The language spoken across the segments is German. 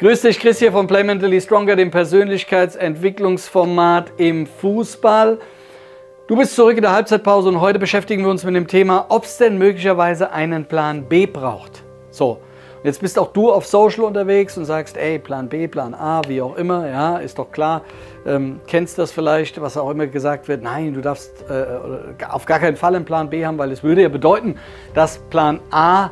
Grüß dich, Chris hier von Play Mentally Stronger, dem Persönlichkeitsentwicklungsformat im Fußball. Du bist zurück in der Halbzeitpause und heute beschäftigen wir uns mit dem Thema, ob es denn möglicherweise einen Plan B braucht. So, und jetzt bist auch du auf Social unterwegs und sagst, ey, Plan B, Plan A, wie auch immer, ja, ist doch klar. Ähm, kennst das vielleicht, was auch immer gesagt wird, nein, du darfst äh, auf gar keinen Fall einen Plan B haben, weil es würde ja bedeuten, dass Plan A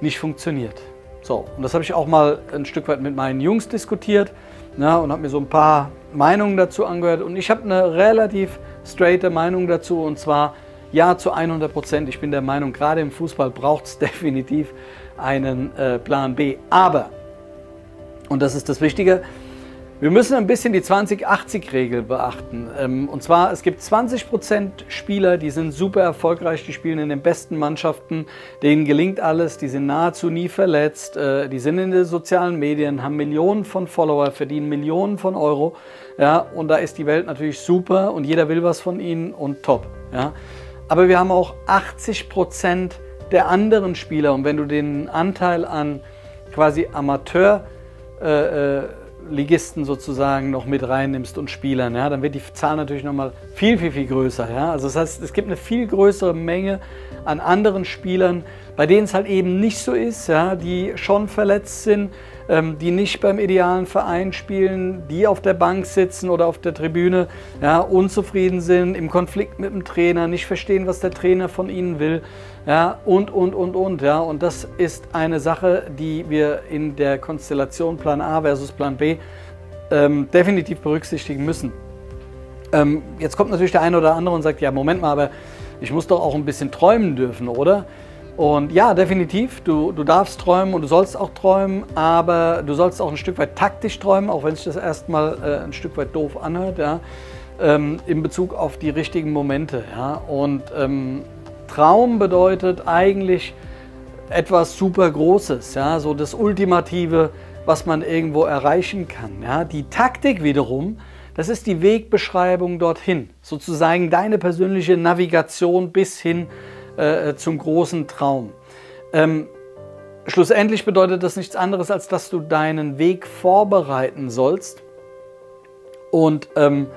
nicht funktioniert. So, und das habe ich auch mal ein Stück weit mit meinen Jungs diskutiert ja, und habe mir so ein paar Meinungen dazu angehört. Und ich habe eine relativ straighte Meinung dazu und zwar ja zu 100 Prozent. Ich bin der Meinung, gerade im Fußball braucht es definitiv einen äh, Plan B. Aber, und das ist das Wichtige, wir müssen ein bisschen die 20-80-Regel beachten. Ähm, und zwar, es gibt 20% Spieler, die sind super erfolgreich, die spielen in den besten Mannschaften, denen gelingt alles, die sind nahezu nie verletzt, äh, die sind in den sozialen Medien, haben Millionen von Follower, verdienen Millionen von Euro. Ja, und da ist die Welt natürlich super und jeder will was von ihnen und top. Ja. Aber wir haben auch 80% der anderen Spieler und wenn du den Anteil an quasi Amateur äh, äh Ligisten sozusagen noch mit reinnimmst und Spielern, ja, dann wird die Zahl natürlich nochmal viel, viel, viel größer. Ja? Also das heißt, es gibt eine viel größere Menge an anderen Spielern, bei denen es halt eben nicht so ist, ja, die schon verletzt sind, die nicht beim idealen Verein spielen, die auf der Bank sitzen oder auf der Tribüne, ja, unzufrieden sind, im Konflikt mit dem Trainer, nicht verstehen, was der Trainer von ihnen will, ja, und, und, und, und. Ja. Und das ist eine Sache, die wir in der Konstellation Plan A versus Plan B ähm, definitiv berücksichtigen müssen. Ähm, jetzt kommt natürlich der eine oder andere und sagt, ja, Moment mal, aber ich muss doch auch ein bisschen träumen dürfen, oder? Und ja, definitiv, du, du darfst träumen und du sollst auch träumen, aber du sollst auch ein Stück weit taktisch träumen, auch wenn sich das erstmal äh, ein Stück weit doof anhört, ja, ähm, in Bezug auf die richtigen Momente. Ja. Und ähm, Traum bedeutet eigentlich etwas super Großes, ja, so das Ultimative, was man irgendwo erreichen kann. Ja. Die Taktik wiederum, das ist die Wegbeschreibung dorthin, sozusagen deine persönliche Navigation bis hin äh, zum großen Traum. Ähm, schlussendlich bedeutet das nichts anderes, als dass du deinen Weg vorbereiten sollst und ähm,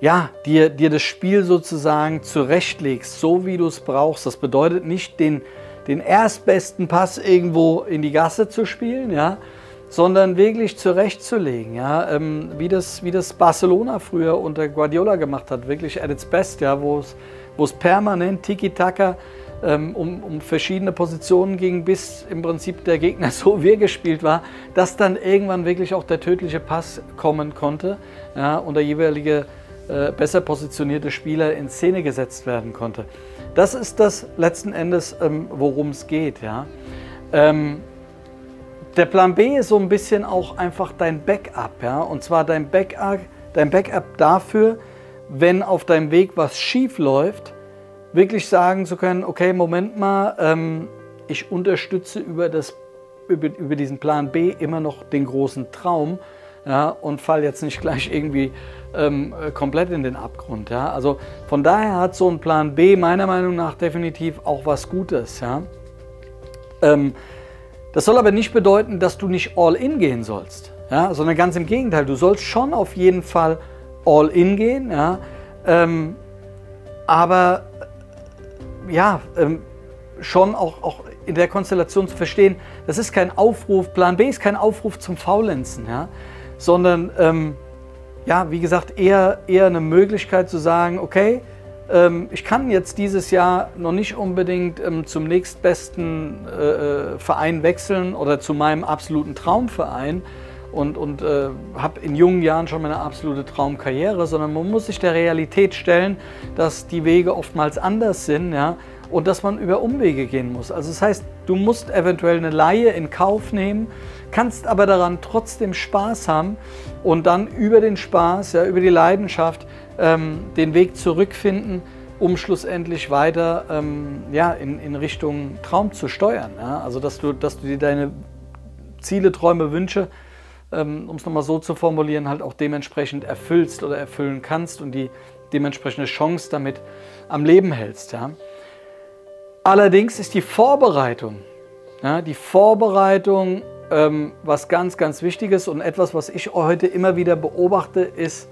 ja, dir, dir das Spiel sozusagen zurechtlegst, so wie du es brauchst. Das bedeutet nicht, den, den erstbesten Pass irgendwo in die Gasse zu spielen, ja, sondern wirklich zurechtzulegen, ja, ähm, wie, das, wie das Barcelona früher unter Guardiola gemacht hat, wirklich at its best, ja, wo es, wo es permanent Tiki-Taka ähm, um, um verschiedene Positionen ging, bis im Prinzip der Gegner so wir gespielt war, dass dann irgendwann wirklich auch der tödliche Pass kommen konnte ja, und der jeweilige äh, besser positionierte Spieler in Szene gesetzt werden konnte. Das ist das letzten Endes, ähm, worum es geht. Ja? Ähm, der Plan B ist so ein bisschen auch einfach dein Backup. Ja? Und zwar dein Backup, dein Backup dafür, wenn auf deinem Weg was schief läuft, wirklich sagen zu können, okay, Moment mal, ähm, ich unterstütze über, das, über, über diesen Plan B immer noch den großen Traum ja, und fall jetzt nicht gleich irgendwie ähm, äh, komplett in den Abgrund. Ja. Also von daher hat so ein Plan B meiner Meinung nach definitiv auch was Gutes. Ja. Ähm, das soll aber nicht bedeuten, dass du nicht all in gehen sollst, ja, sondern ganz im Gegenteil. Du sollst schon auf jeden Fall all in gehen, ja, ähm, aber ja, ähm, schon auch, auch in der Konstellation zu verstehen, das ist kein Aufruf, Plan B ist kein Aufruf zum Faulenzen, ja, sondern ähm, ja, wie gesagt, eher, eher eine Möglichkeit zu sagen, okay, ähm, ich kann jetzt dieses Jahr noch nicht unbedingt ähm, zum nächstbesten äh, äh, Verein wechseln oder zu meinem absoluten Traumverein und, und äh, habe in jungen Jahren schon meine absolute Traumkarriere, sondern man muss sich der Realität stellen, dass die Wege oftmals anders sind. Ja, und dass man über Umwege gehen muss. Also das heißt, du musst eventuell eine Laie in Kauf nehmen, kannst aber daran trotzdem Spaß haben und dann über den Spaß, ja, über die Leidenschaft ähm, den Weg zurückfinden, um schlussendlich weiter ähm, ja, in, in Richtung Traum zu steuern. Ja? Also dass du, dass du dir deine Ziele, Träume, Wünsche, um es nochmal so zu formulieren, halt auch dementsprechend erfüllst oder erfüllen kannst und die dementsprechende Chance damit am Leben hältst. Ja? Allerdings ist die Vorbereitung, ja, die Vorbereitung ähm, was ganz, ganz Wichtiges und etwas, was ich heute immer wieder beobachte, ist,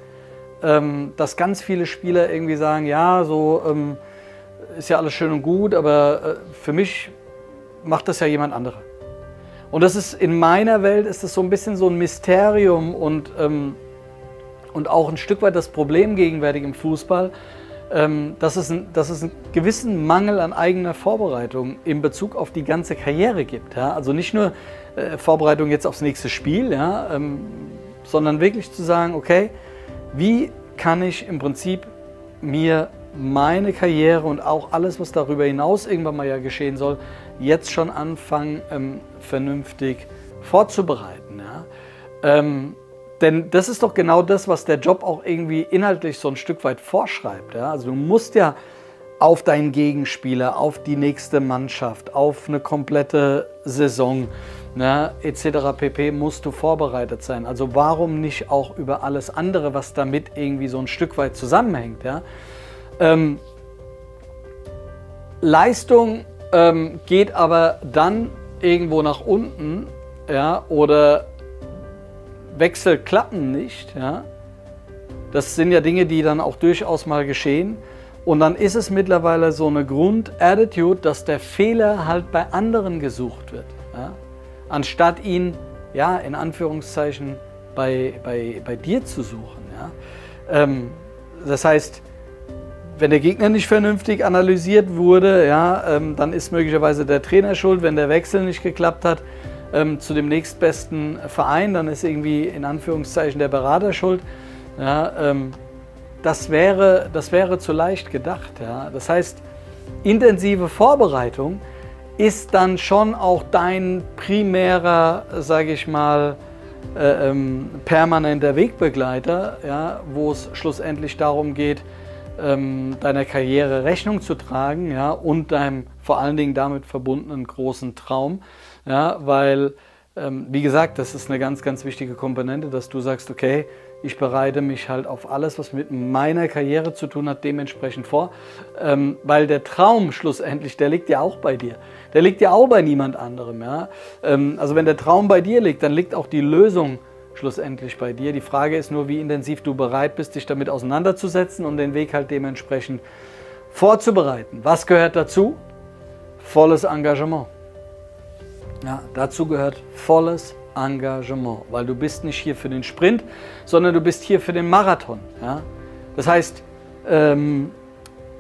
ähm, dass ganz viele Spieler irgendwie sagen, ja, so ähm, ist ja alles schön und gut, aber äh, für mich macht das ja jemand anderer. Und das ist in meiner Welt ist das so ein bisschen so ein Mysterium und, ähm, und auch ein Stück weit das Problem gegenwärtig im Fußball, ähm, dass, es ein, dass es einen gewissen Mangel an eigener Vorbereitung in Bezug auf die ganze Karriere gibt. Ja? Also nicht nur äh, Vorbereitung jetzt aufs nächste Spiel, ja? Ähm, sondern wirklich zu sagen, okay, wie kann ich im Prinzip mir meine Karriere und auch alles, was darüber hinaus irgendwann mal ja geschehen soll, jetzt schon anfangen, ähm, vernünftig vorzubereiten. Ja? Ähm, denn das ist doch genau das, was der Job auch irgendwie inhaltlich so ein Stück weit vorschreibt. Ja? Also du musst ja auf deinen Gegenspieler, auf die nächste Mannschaft, auf eine komplette Saison ne, etc. pp. musst du vorbereitet sein. Also warum nicht auch über alles andere, was damit irgendwie so ein Stück weit zusammenhängt. Ja? Ähm, Leistung ähm, geht aber dann irgendwo nach unten ja, oder Wechsel klappen nicht. Ja. Das sind ja Dinge, die dann auch durchaus mal geschehen. Und dann ist es mittlerweile so eine Grundattitude, dass der Fehler halt bei anderen gesucht wird. Ja. Anstatt ihn, ja, in Anführungszeichen, bei, bei, bei dir zu suchen. Ja. Ähm, das heißt, wenn der Gegner nicht vernünftig analysiert wurde, ja, ähm, dann ist möglicherweise der Trainer schuld. Wenn der Wechsel nicht geklappt hat ähm, zu dem nächstbesten Verein, dann ist irgendwie in Anführungszeichen der Berater schuld. Ja, ähm, das, wäre, das wäre zu leicht gedacht. Ja. Das heißt, intensive Vorbereitung ist dann schon auch dein primärer, sage ich mal, äh, ähm, permanenter Wegbegleiter, ja, wo es schlussendlich darum geht, ähm, deiner Karriere Rechnung zu tragen ja, und deinem vor allen Dingen damit verbundenen großen Traum. Ja, weil, ähm, wie gesagt, das ist eine ganz, ganz wichtige Komponente, dass du sagst, okay, ich bereite mich halt auf alles, was mit meiner Karriere zu tun hat, dementsprechend vor. Ähm, weil der Traum schlussendlich, der liegt ja auch bei dir. Der liegt ja auch bei niemand anderem. Ja? Ähm, also wenn der Traum bei dir liegt, dann liegt auch die Lösung schlussendlich bei dir. Die Frage ist nur, wie intensiv du bereit bist, dich damit auseinanderzusetzen und den Weg halt dementsprechend vorzubereiten. Was gehört dazu? Volles Engagement. Ja, dazu gehört volles Engagement, weil du bist nicht hier für den Sprint, sondern du bist hier für den Marathon. Ja? Das heißt, ähm,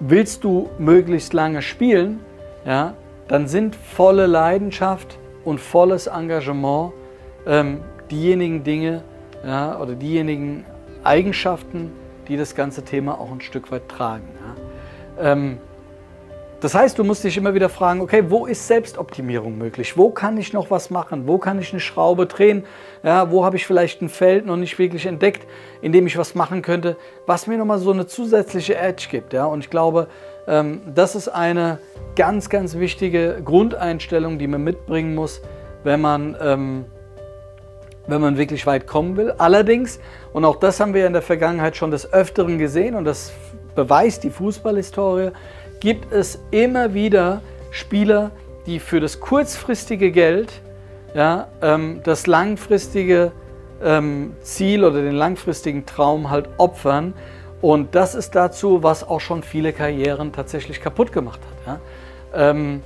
willst du möglichst lange spielen, ja, dann sind volle Leidenschaft und volles Engagement ähm, diejenigen Dinge ja, oder diejenigen Eigenschaften, die das ganze Thema auch ein Stück weit tragen. Ja. Ähm, das heißt, du musst dich immer wieder fragen, okay, wo ist Selbstoptimierung möglich? Wo kann ich noch was machen? Wo kann ich eine Schraube drehen? Ja, wo habe ich vielleicht ein Feld noch nicht wirklich entdeckt, in dem ich was machen könnte, was mir nochmal so eine zusätzliche Edge gibt? Ja? Und ich glaube, ähm, das ist eine ganz, ganz wichtige Grundeinstellung, die man mitbringen muss, wenn man ähm, wenn man wirklich weit kommen will. Allerdings, und auch das haben wir in der Vergangenheit schon des Öfteren gesehen und das beweist die Fußballhistorie, gibt es immer wieder Spieler, die für das kurzfristige Geld ja, ähm, das langfristige ähm, Ziel oder den langfristigen Traum halt opfern. Und das ist dazu, was auch schon viele Karrieren tatsächlich kaputt gemacht hat. Ja. Ähm,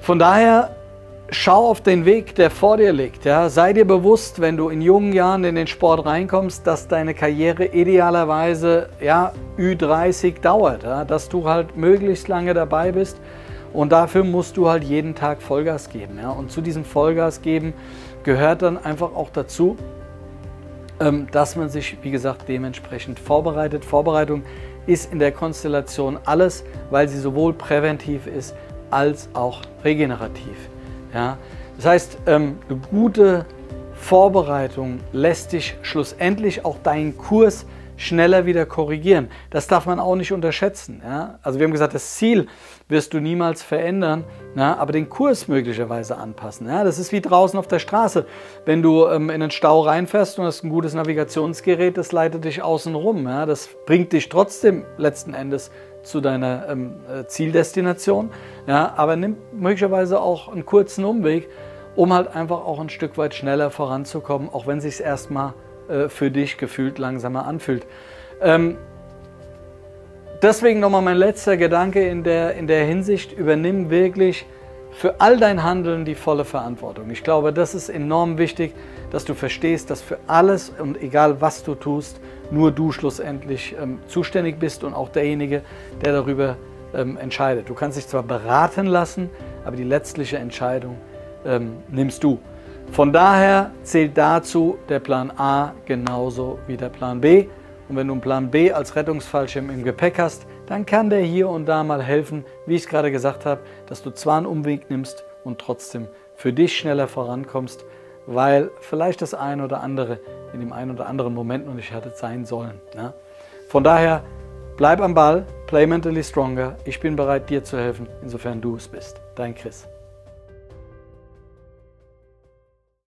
von daher schau auf den Weg, der vor dir liegt. Ja? Sei dir bewusst, wenn du in jungen Jahren in den Sport reinkommst, dass deine Karriere idealerweise ja, Ü30 dauert. Ja? Dass du halt möglichst lange dabei bist. Und dafür musst du halt jeden Tag Vollgas geben. Ja? Und zu diesem Vollgas geben gehört dann einfach auch dazu, ähm, dass man sich, wie gesagt, dementsprechend vorbereitet. Vorbereitung ist in der Konstellation alles, weil sie sowohl präventiv ist als auch regenerativ. Ja? Das heißt, ähm, eine gute Vorbereitung lässt dich schlussendlich auch deinen Kurs schneller wieder korrigieren. Das darf man auch nicht unterschätzen. Ja? Also wir haben gesagt, das Ziel wirst du niemals verändern, ja? aber den Kurs möglicherweise anpassen. Ja? Das ist wie draußen auf der Straße. Wenn du ähm, in einen Stau reinfährst und hast ein gutes Navigationsgerät, das leitet dich außen rum. Ja? Das bringt dich trotzdem letzten Endes zu deiner ähm, äh, Zieldestination, ja, aber nimm möglicherweise auch einen kurzen Umweg um halt einfach auch ein Stück weit schneller voranzukommen, auch wenn sich erstmal äh, für dich gefühlt langsamer anfühlt. Ähm, deswegen nochmal mein letzter Gedanke in der, in der Hinsicht, übernimm wirklich für all dein Handeln die volle Verantwortung. Ich glaube, das ist enorm wichtig, dass du verstehst, dass für alles und egal was du tust, nur du schlussendlich ähm, zuständig bist und auch derjenige, der darüber ähm, entscheidet. Du kannst dich zwar beraten lassen, aber die letztliche Entscheidung ähm, nimmst du. Von daher zählt dazu der Plan A genauso wie der Plan B. Und wenn du einen Plan B als Rettungsfallschirm im Gepäck hast, dann kann der hier und da mal helfen, wie ich es gerade gesagt habe, dass du zwar einen Umweg nimmst und trotzdem für dich schneller vorankommst, weil vielleicht das eine oder andere in dem einen oder anderen Moment noch nicht hätte sein sollen. Ne? Von daher, bleib am Ball, play mentally stronger. Ich bin bereit, dir zu helfen, insofern du es bist. Dein Chris.